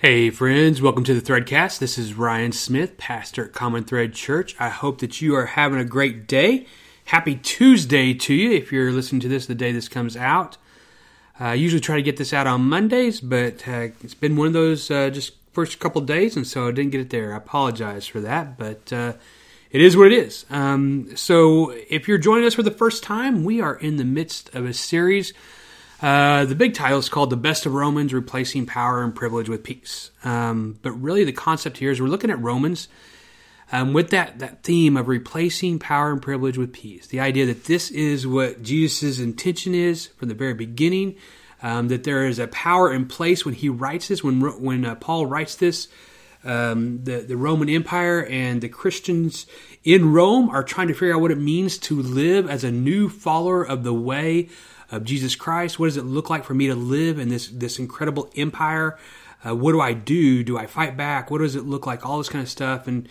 Hey, friends, welcome to the Threadcast. This is Ryan Smith, pastor at Common Thread Church. I hope that you are having a great day. Happy Tuesday to you if you're listening to this the day this comes out. Uh, I usually try to get this out on Mondays, but uh, it's been one of those uh, just first couple days, and so I didn't get it there. I apologize for that, but uh, it is what it is. Um, so if you're joining us for the first time, we are in the midst of a series uh, the big title is called The Best of Romans Replacing Power and Privilege with Peace. Um, but really, the concept here is we're looking at Romans um, with that, that theme of replacing power and privilege with peace. The idea that this is what Jesus' intention is from the very beginning, um, that there is a power in place when he writes this, when, when uh, Paul writes this. Um, the, the Roman Empire and the Christians in Rome are trying to figure out what it means to live as a new follower of the way of Jesus Christ? What does it look like for me to live in this this incredible empire? Uh, what do I do? Do I fight back? What does it look like? All this kind of stuff. And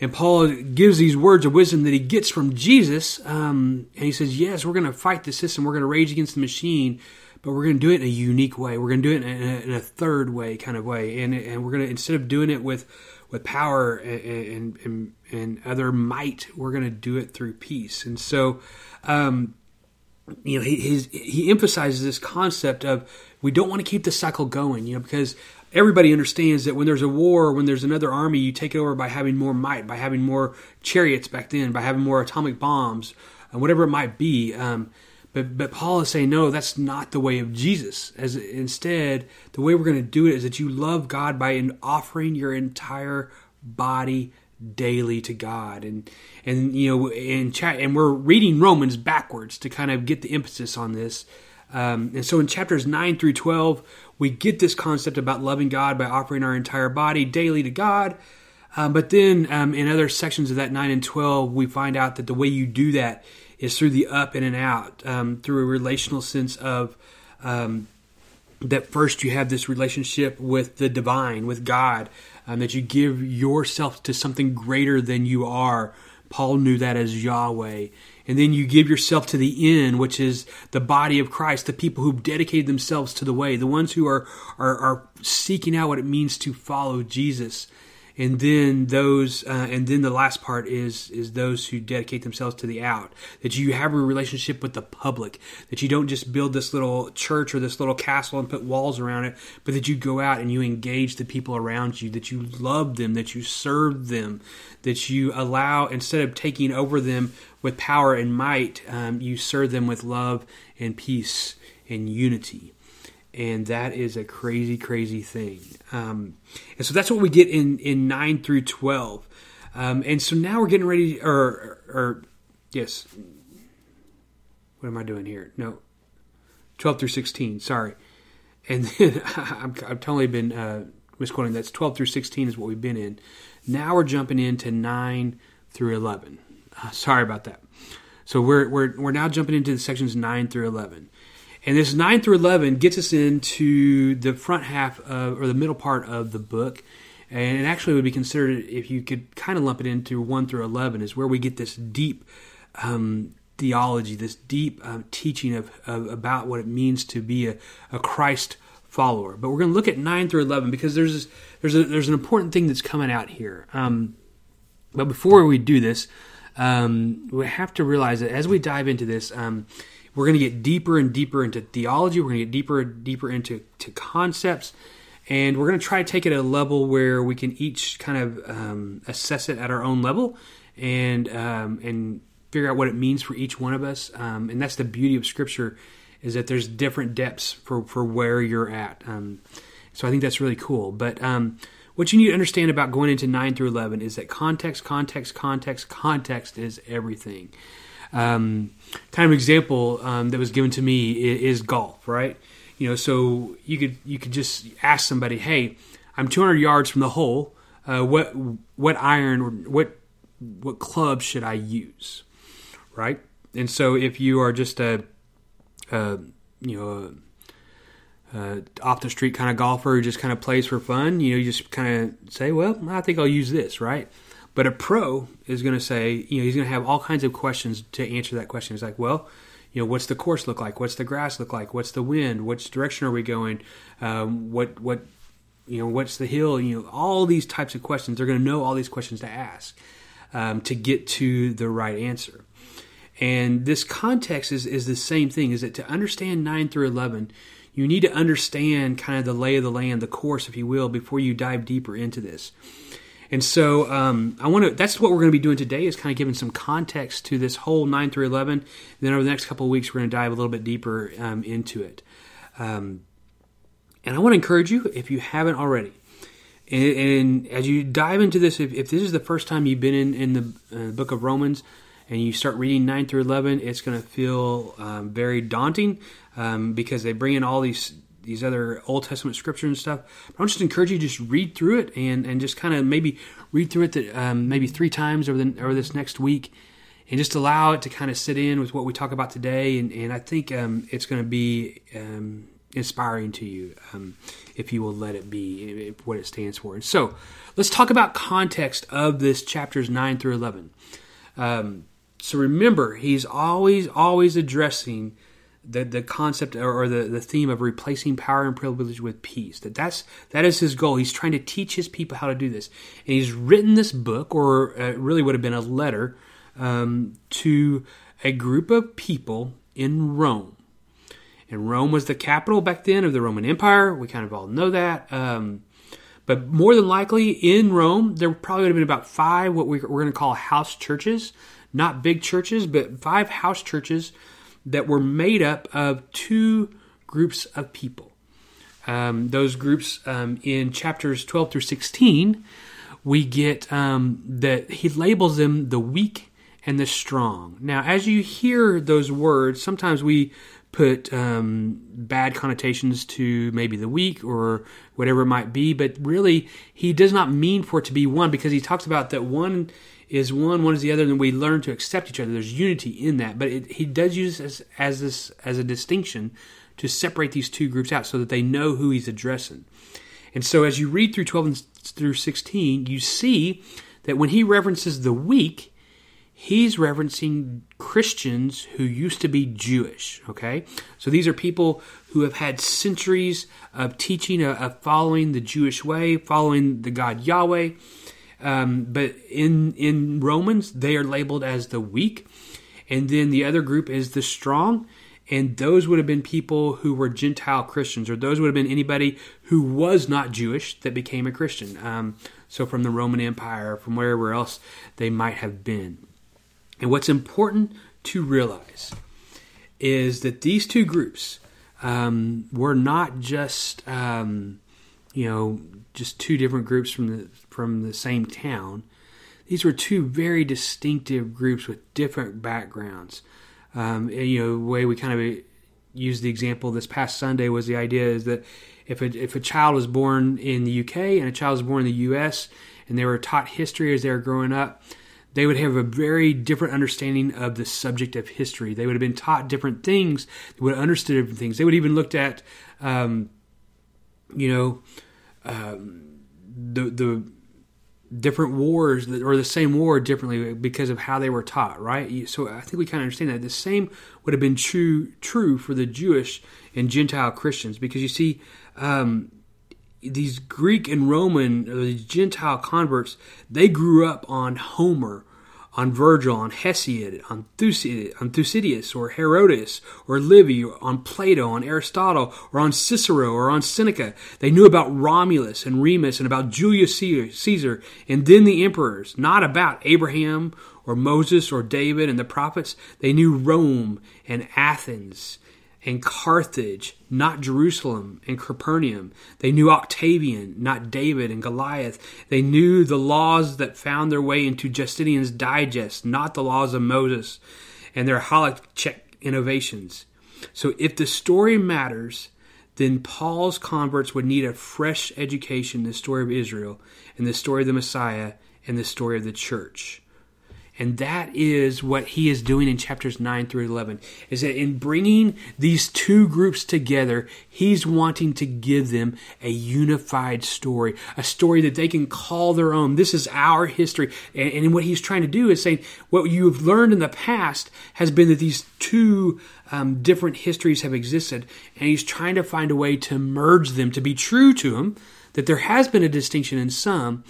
and Paul gives these words of wisdom that he gets from Jesus, um, and he says, "Yes, we're going to fight the system. We're going to rage against the machine." But we're going to do it in a unique way. We're going to do it in a, in a third way, kind of way, and and we're going to instead of doing it with with power and and, and other might, we're going to do it through peace. And so, um, you know, he he emphasizes this concept of we don't want to keep the cycle going, you know, because everybody understands that when there's a war, when there's another army, you take it over by having more might, by having more chariots back then, by having more atomic bombs, and whatever it might be. Um, but but Paul is saying no, that's not the way of Jesus. As instead, the way we're going to do it is that you love God by offering your entire body daily to God. And and you know in chat and we're reading Romans backwards to kind of get the emphasis on this. Um, and so in chapters 9 through 12 we get this concept about loving God by offering our entire body daily to God. Um, but then um, in other sections of that 9 and 12 we find out that the way you do that is through the up and an out um, through a relational sense of um, that first you have this relationship with the divine with God um, that you give yourself to something greater than you are. Paul knew that as Yahweh. And then you give yourself to the end, which is the body of Christ, the people who've dedicated themselves to the way, the ones who are, are, are seeking out what it means to follow Jesus and then those uh, and then the last part is is those who dedicate themselves to the out. That you have a relationship with the public. That you don't just build this little church or this little castle and put walls around it but that you go out and you engage the people around you. That you love them. That you serve them. That you allow instead of taking over them with power and might um, you serve them with love and peace and unity and that is a crazy, crazy thing. Um, and so that's what we get in in nine through twelve. Um, and so now we're getting ready, or, or, or, yes, what am I doing here? No, twelve through sixteen. Sorry, and then I'm, I've totally been uh, misquoting. That's twelve through sixteen is what we've been in. Now we're jumping into nine through eleven. Uh, sorry about that. So we're we're we're now jumping into the sections nine through eleven. And this 9 through 11 gets us into the front half of, or the middle part of the book. And it actually would be considered, if you could kind of lump it into 1 through 11, is where we get this deep um, theology, this deep um, teaching of, of, about what it means to be a, a Christ follower. But we're going to look at 9 through 11 because there's, this, there's, a, there's an important thing that's coming out here. Um, but before we do this, um, we have to realize that as we dive into this, um, we're going to get deeper and deeper into theology. We're going to get deeper and deeper into to concepts. And we're going to try to take it at a level where we can each kind of um, assess it at our own level and um, and figure out what it means for each one of us. Um, and that's the beauty of Scripture is that there's different depths for, for where you're at. Um, so I think that's really cool. But um, what you need to understand about going into 9 through 11 is that context, context, context, context is everything. Um, kind of example um, that was given to me is, is, golf, right? You know, so you could you could just ask somebody, "Hey, I'm 200 yards from the hole. Uh, what what iron or what what club should I use?" Right? And so if you are just a, a you know. A, off the street kind of golfer who just kind of plays for fun, you know, you just kind of say, well, I think I'll use this, right? But a pro is going to say, you know, he's going to have all kinds of questions to answer that question. He's like, well, you know, what's the course look like? What's the grass look like? What's the wind? Which direction are we going? Um, what what you know, what's the hill? You know, all these types of questions. They're going to know all these questions to ask um, to get to the right answer. And this context is, is the same thing, is that to understand 9 through 11, you need to understand kind of the lay of the land, the course, if you will, before you dive deeper into this. And so um, I want to. That's what we're going to be doing today. Is kind of giving some context to this whole nine through eleven. Then over the next couple of weeks, we're going to dive a little bit deeper um, into it. Um, and I want to encourage you, if you haven't already, and, and as you dive into this, if, if, this is the first time you've been in, in the uh, book of Romans, and you start reading 9 through 11, it's going to feel um, very daunting um, because they bring in all these these other Old Testament scriptures and stuff. But I just encourage you to just read through it and, and just kind of maybe read through it the, um, maybe three times over, the, over this next week and just allow it to kind of sit in with what we talk about today. And, and I think um, it's going to be um, inspiring to you um, if you will let it be what it stands for. And so let's talk about context of this chapters 9 through 11. Um, so remember, he's always, always addressing the, the concept or the, the theme of replacing power and privilege with peace. That that's that is his goal. He's trying to teach his people how to do this, and he's written this book, or uh, really would have been a letter, um, to a group of people in Rome. And Rome was the capital back then of the Roman Empire. We kind of all know that. Um, but more than likely, in Rome, there probably would have been about five what we're going to call house churches, not big churches, but five house churches that were made up of two groups of people. Um, those groups um, in chapters 12 through 16, we get um, that he labels them the weak and the strong. Now, as you hear those words, sometimes we put um, bad connotations to maybe the weak or whatever it might be, but really, he does not mean for it to be one because he talks about that one is one, one is the other, and we learn to accept each other. There's unity in that, but it, he does use as, as this as a distinction to separate these two groups out so that they know who he's addressing. And so, as you read through 12 and through 16, you see that when he references the weak, he's referencing Christians who used to be Jewish. Okay, so these are people who have had centuries of teaching, of following the Jewish way, following the God Yahweh. Um, but in in Romans, they are labeled as the weak, and then the other group is the strong. And those would have been people who were Gentile Christians, or those would have been anybody who was not Jewish that became a Christian. Um, so from the Roman Empire, from wherever else they might have been. And what's important to realize is that these two groups um, were not just um, you know just two different groups from the from the same town. These were two very distinctive groups with different backgrounds. Um, and, you know, the way we kind of used the example this past Sunday was the idea is that if a, if a child was born in the UK and a child was born in the US and they were taught history as they were growing up, they would have a very different understanding of the subject of history. They would have been taught different things. They would have understood different things. They would even looked at, um, you know, um, the the different wars or the same war differently because of how they were taught, right? So I think we kind of understand that the same would have been true true for the Jewish and Gentile Christians because you see um, these Greek and Roman or these Gentile converts they grew up on Homer on Virgil, on Hesiod, on, Thucydides, or Herodotus, or Livy, or on Plato, on Aristotle, or on Cicero, or on Seneca. They knew about Romulus and Remus and about Julius Caesar, and then the emperors, not about Abraham or Moses or David and the prophets. They knew Rome and Athens and Carthage, not Jerusalem and Capernaum. They knew Octavian, not David and Goliath. They knew the laws that found their way into Justinian's Digest, not the laws of Moses and their halakhic innovations. So if the story matters, then Paul's converts would need a fresh education in the story of Israel and the story of the Messiah and the story of the church. And that is what he is doing in chapters 9 through 11. Is that in bringing these two groups together, he's wanting to give them a unified story, a story that they can call their own. This is our history. And, and what he's trying to do is saying what you've learned in the past has been that these two um, different histories have existed. And he's trying to find a way to merge them, to be true to them, that there has been a distinction in some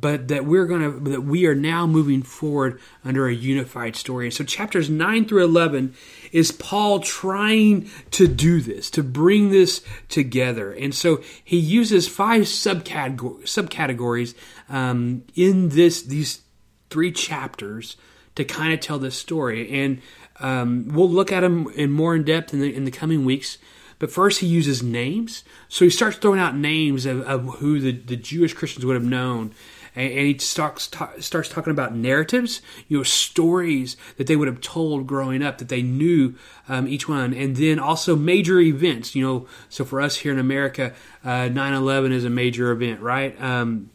but that we're going to that we are now moving forward under a unified story. So chapters 9 through 11 is Paul trying to do this, to bring this together. And so he uses five subcategories, subcategories um, in this these three chapters to kind of tell this story. And um, we'll look at them in more in depth in the, in the coming weeks. But first, he uses names. So he starts throwing out names of, of who the, the Jewish Christians would have known and, and he starts ta- starts talking about narratives, you know, stories that they would have told growing up that they knew um, each one, and then also major events. You know, so for us here in America, uh, 9/11 is a major event, right? Um,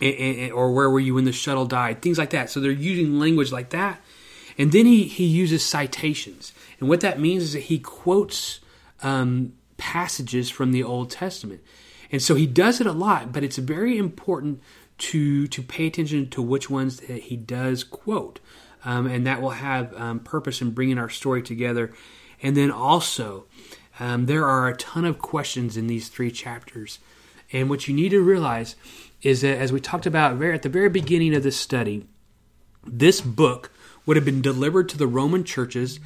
and, and, or where were you when the shuttle died? Things like that. So they're using language like that, and then he he uses citations, and what that means is that he quotes. Um, passages from the Old Testament. And so he does it a lot, but it's very important to to pay attention to which ones that he does quote, um, and that will have um, purpose in bringing our story together. And then also, um, there are a ton of questions in these three chapters, and what you need to realize is that as we talked about very, at the very beginning of this study, this book would have been delivered to the Roman churches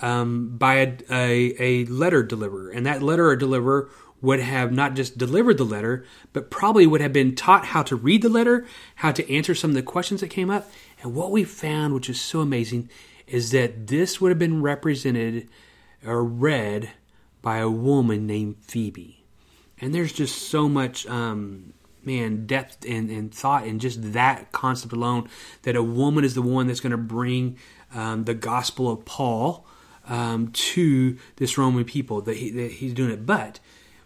um, by a, a, a letter deliverer, and that letter deliverer would have not just delivered the letter, but probably would have been taught how to read the letter, how to answer some of the questions that came up. And what we found, which is so amazing, is that this would have been represented or read by a woman named Phoebe. And there's just so much, um, man, depth and, and thought in just that concept alone that a woman is the one that's going to bring um, the gospel of Paul um, to this Roman people, that, he, that he's doing it. But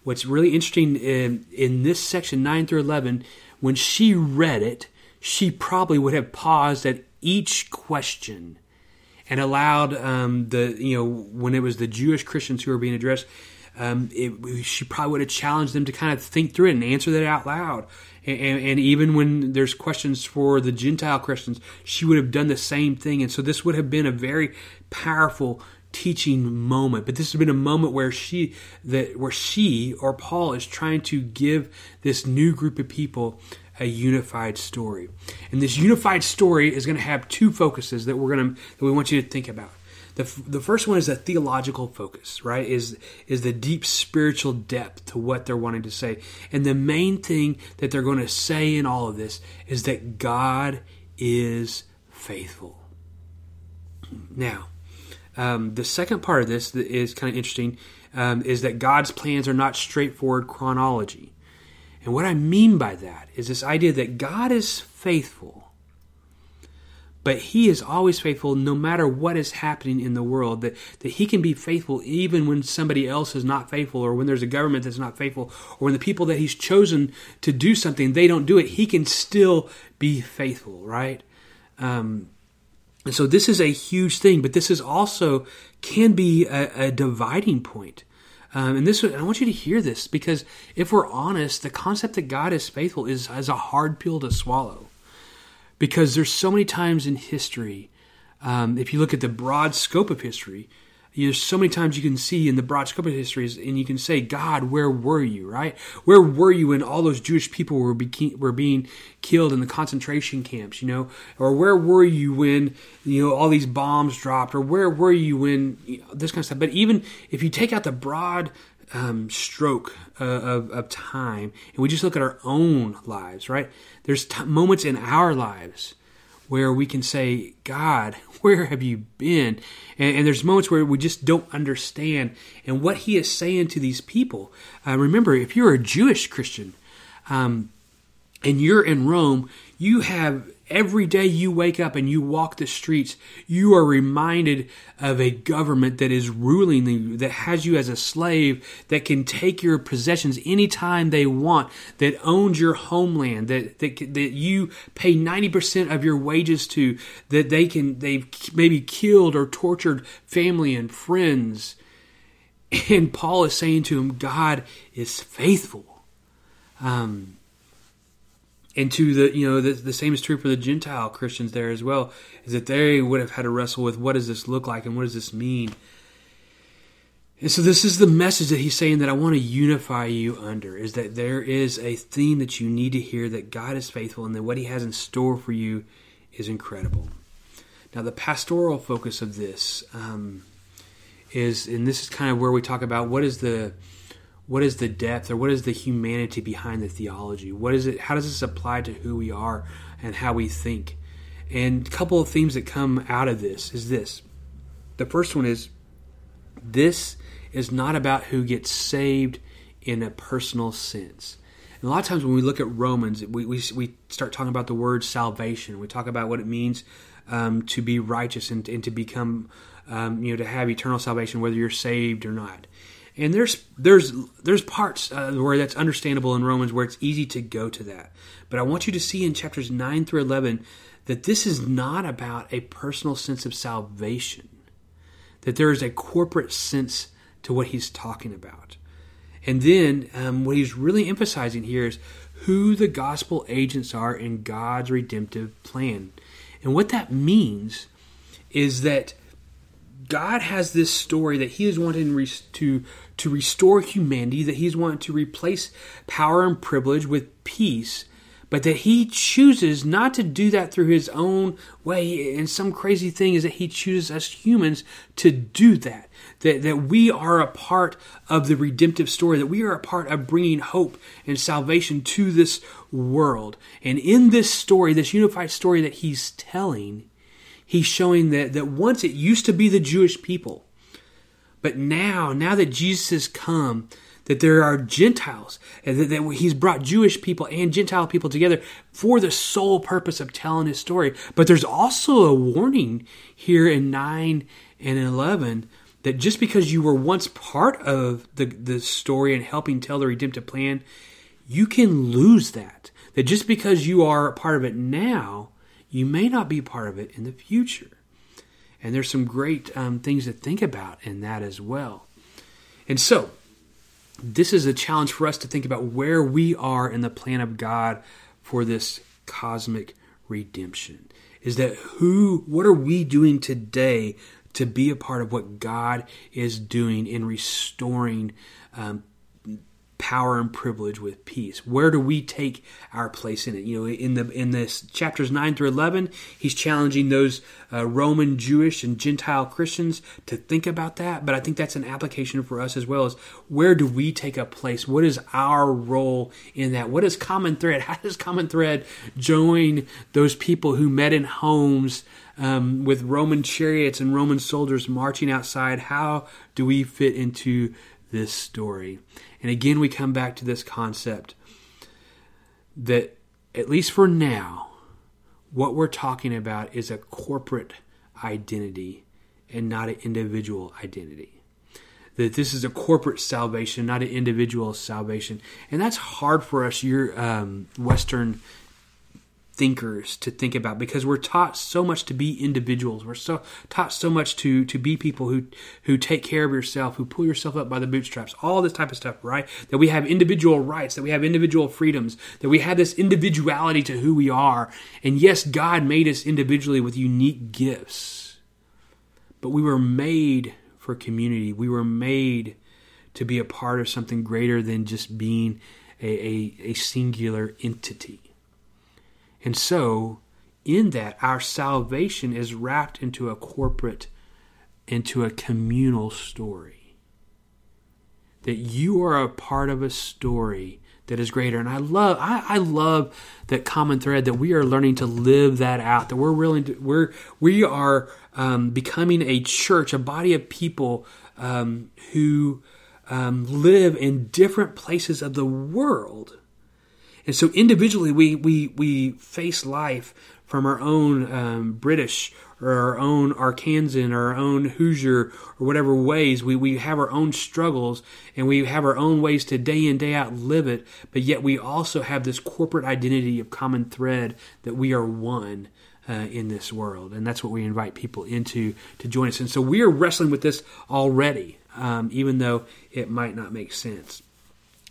what's really interesting in, in this section 9 through 11 when she read it she probably would have paused at each question and allowed um, the you know when it was the jewish christians who were being addressed um, it, she probably would have challenged them to kind of think through it and answer that out loud. And, and, even when there's questions for the gentile christians she would have done the same thing. And so this would have been a very powerful teaching moment but this has been a moment where she that where she or paul is trying to give this new group of people a unified story. And this unified story is going to have two focuses that we're going to that we want you to think about. The, the first one is a theological focus right? Is is the deep spiritual depth to what they're wanting to say. And the main thing that they're going to say in all of this is that god is faithful. Now um, the second part of this is kind of interesting um, is that God's plans are not straightforward chronology. And what I mean by that is this idea that God is faithful, but He is always faithful no matter what is happening in the world. That, that He can be faithful even when somebody else is not faithful, or when there's a government that's not faithful, or when the people that He's chosen to do something, they don't do it. He can still be faithful, right? Um, and so this is a huge thing, but this is also can be a, a dividing point. Um, and this, I want you to hear this because if we're honest, the concept that God is faithful is, is a hard pill to swallow. Because there's so many times in history, um, if you look at the broad scope of history, there's so many times you can see in the broad scope of histories, and you can say, God, where were you, right? Where were you when all those Jewish people were, were being killed in the concentration camps, you know? Or where were you when, you know, all these bombs dropped? Or where were you when you know, this kind of stuff? But even if you take out the broad um, stroke uh, of, of time and we just look at our own lives, right? There's t- moments in our lives where we can say, God, where have you been? And, and, there's moments where we just don't understand. And what he is saying to these people, uh, remember, if you're a Jewish Christian um, and you're in Rome, you have every day you wake up and you walk the streets, you are reminded of a government that is ruling you, that has you as a slave, that can take your possessions anytime they want, that owns your homeland, that, that, that you pay 90% of your wages to, that they can, they've maybe killed or tortured family and friends. And Paul is saying to him, God is faithful. Um, and to the you know the, the same is true for the gentile christians there as well is that they would have had to wrestle with what does this look like and what does this mean. And so this is the message that he's saying that i want to unify you under is that there is a theme that you need to hear that god is faithful and that what he has in store for you is incredible. Now the pastoral focus of this um, is and this is kind of where we talk about what is the what is the depth or what is the humanity behind the theology? What is it? How does this apply to who we are and how we think? And a couple of themes that come out of this is this. The first one is this is not about who gets saved in a personal sense. A lot of times when we look at Romans, we, we, we start talking about the word salvation. We talk about what it means um, to be righteous and, and to become, um, you know, to have eternal salvation, whether you're saved or not. And there's there's there's parts uh, where that's understandable in Romans where it's easy to go to that. But I want you to see in chapters 9 through 11 that this is not about a personal sense of salvation. That there is a corporate sense to what he's talking about. And then um, what he's really emphasizing here is who the gospel agents are in God's redemptive plan. And what that means is that God has this story that He is wanting to to restore humanity, that He's wanting to replace power and privilege with peace, but that He chooses not to do that through His own way. And some crazy thing is that He chooses us humans to do that. That, that we are a part of the redemptive story, that we are a part of bringing hope and salvation to this world. And in this story, this unified story that he's telling, he's showing that, that once it used to be the Jewish people, but now, now that Jesus has come, that there are Gentiles, and that, that, he's brought Jewish people and Gentile people together for the sole purpose of telling his story. But there's also a warning here in 9 and 11 that just because you were once part of the, the story and helping tell the redemptive plan, you can lose that. That just because you are a part of it now you may not be part of it in the future. And there's some great um, things to think about in that as well. And so, this is a challenge for us to think about where we are in the plan of God for this cosmic redemption. Is that who, what are we doing today to be a part of what God is doing in restoring um, power and privilege with peace. Where do we take our place in it? You know, in the in this chapters nine through eleven, he's challenging those uh, Roman, Jewish, and Gentile Christians to think about that. But I think that's an application for us as well. As where do we take a place? What is our role in that? What is common thread? How does common thread join those people who met in homes? Um, with Roman chariots and Roman soldiers marching outside, how do we fit into this story? And again, we come back to this concept that, at least for now, what we're talking about is a corporate identity and not an individual identity. That this is a corporate salvation, not an individual salvation. And that's hard for us, your um, Western thinkers to think about because we're taught so much to be individuals. We're so taught so much to to be people who who take care of yourself, who pull yourself up by the bootstraps, all this type of stuff, right? That we have individual rights, that we have individual freedoms, that we have this individuality to who we are. And yes, God made us individually with unique gifts. But we were made for community. We were made to be a part of something greater than just being a, a, a singular entity. And so, in that, our salvation is wrapped into a corporate, into a communal story. That you are a part of a story that is greater. And I love, I, I love that common thread that we are learning to live that out. That we're willing to, we're we are um, becoming a church, a body of people um, who um, live in different places of the world and so individually, we, we, we face life from our own um, British or our own Arkansan or our own Hoosier or whatever ways. We, we have our own struggles and we have our own ways to day in, day out live it, but yet we also have this corporate identity of common thread that we are one. Uh, in this world, and that's what we invite people into to join us. And so we are wrestling with this already, um, even though it might not make sense.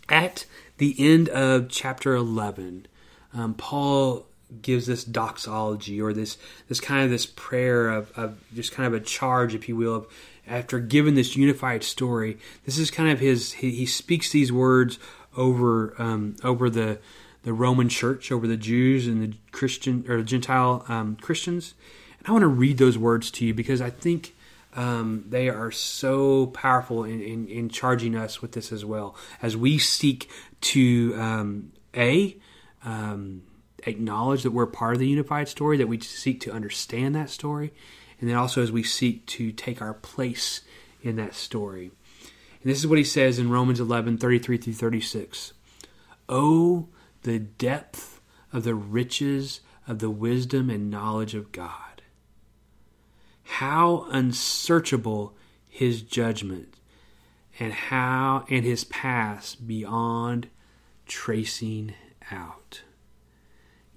At the end of chapter 11, um, Paul gives this doxology or this this kind of this prayer of, of just kind of a charge, if you will, of after giving this unified story. This is kind of his. He, he speaks these words over um, over the the Roman Church, over the Jews and the Christian or Gentile um, Christians. And I want to read those words to you because I think um, they are so powerful in, in, in, charging us with this as well as we seek to um, a um, acknowledge that we're part of the unified story, that we seek to understand that story, and then also as we seek to take our place in that story. And this is what he says in Romans 11 33 through 36. Oh, the depth of the riches of the wisdom and knowledge of God. How unsearchable his judgment and how and his paths beyond tracing out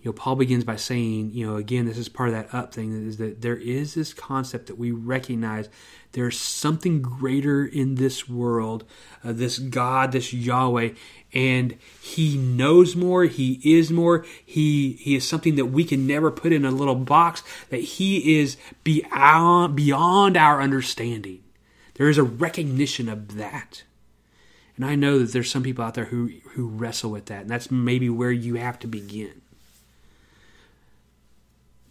you know, Paul begins by saying, you know, again, this is part of that up thing is that there is this concept that we recognize there's something greater in this world, uh, this God, this Yahweh, and He knows more, He is more, He He is something that we can never put in a little box. That He is beyond beyond our understanding. There is a recognition of that. And I know that there's some people out there who who wrestle with that, and that's maybe where you have to begin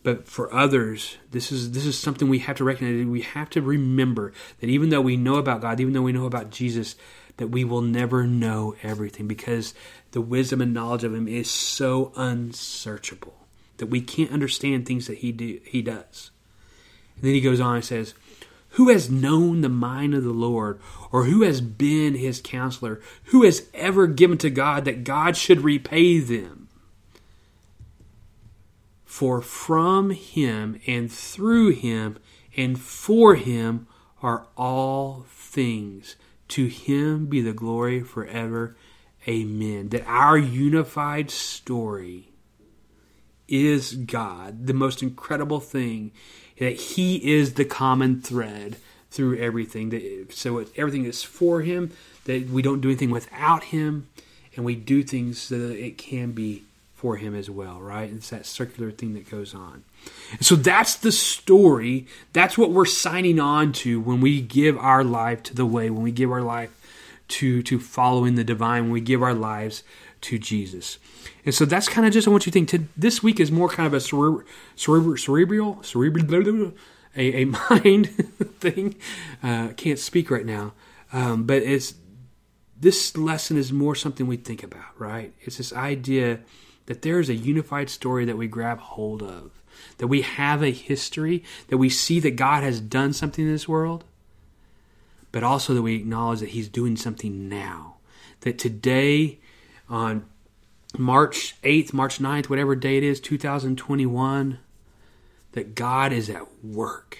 but for others this is this is something we have to recognize. We have to remember that even though we know about god even though we know about jesus that we will never know everything because the wisdom and knowledge of him is so unsearchable that we can't understand things that he do, he does. And then he goes on and says who has known the mind of the lord or who has been his counselor? Who has ever given to god that god should repay them for from him and through him and for him are all things. To him be the glory forever. Amen. That our unified story is God, the most incredible thing, that He is the common thread through everything. That so everything is for Him. That we don't do anything without Him, and we do things so that it can be for him as well, right? It's that circular thing that goes on. So that's the story. That's what we're signing on to when we give our life to the way, when we give our life to to following the divine, when we give our lives to Jesus. And so that's kind of just I want you to think. To, this week is more kind of a cerebral, cerebral, cerebral, cerebral a, a mind thing. Uh, can't speak right now, um, but it's this lesson is more something we think about, right? It's this idea that there is a unified story that we grab hold of, that we have a history, that we see that God has done something in this world, but also that we acknowledge that He's doing something now. That today, on March 8th, March 9th, whatever day it is, 2021, that God is at work.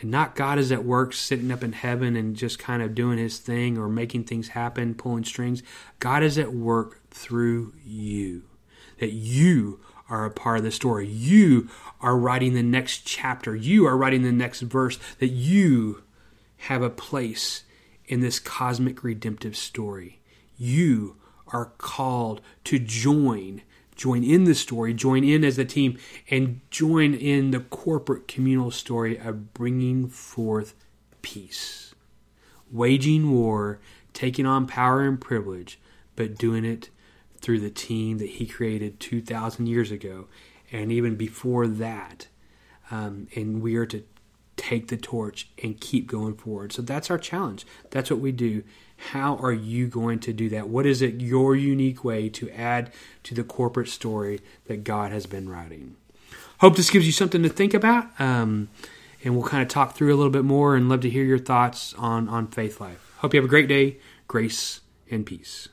And not God is at work sitting up in heaven and just kind of doing his thing or making things happen, pulling strings. God is at work through you. That you are a part of the story. You are writing the next chapter. You are writing the next verse. That you have a place in this cosmic redemptive story. You are called to join, join in the story, join in as a team, and join in the corporate communal story of bringing forth peace, waging war, taking on power and privilege, but doing it through the team that he created 2,000 years ago and even before that. Um, and we are to take the torch and keep going forward. So that's our challenge. That's what we do. How are you going to do that? What is it your unique way to add to the corporate story that God has been writing? Hope this gives you something to think about. Um, and we'll kind of talk through a little bit more and love to hear your thoughts on, on faith life. Hope you have a great day. Grace and peace.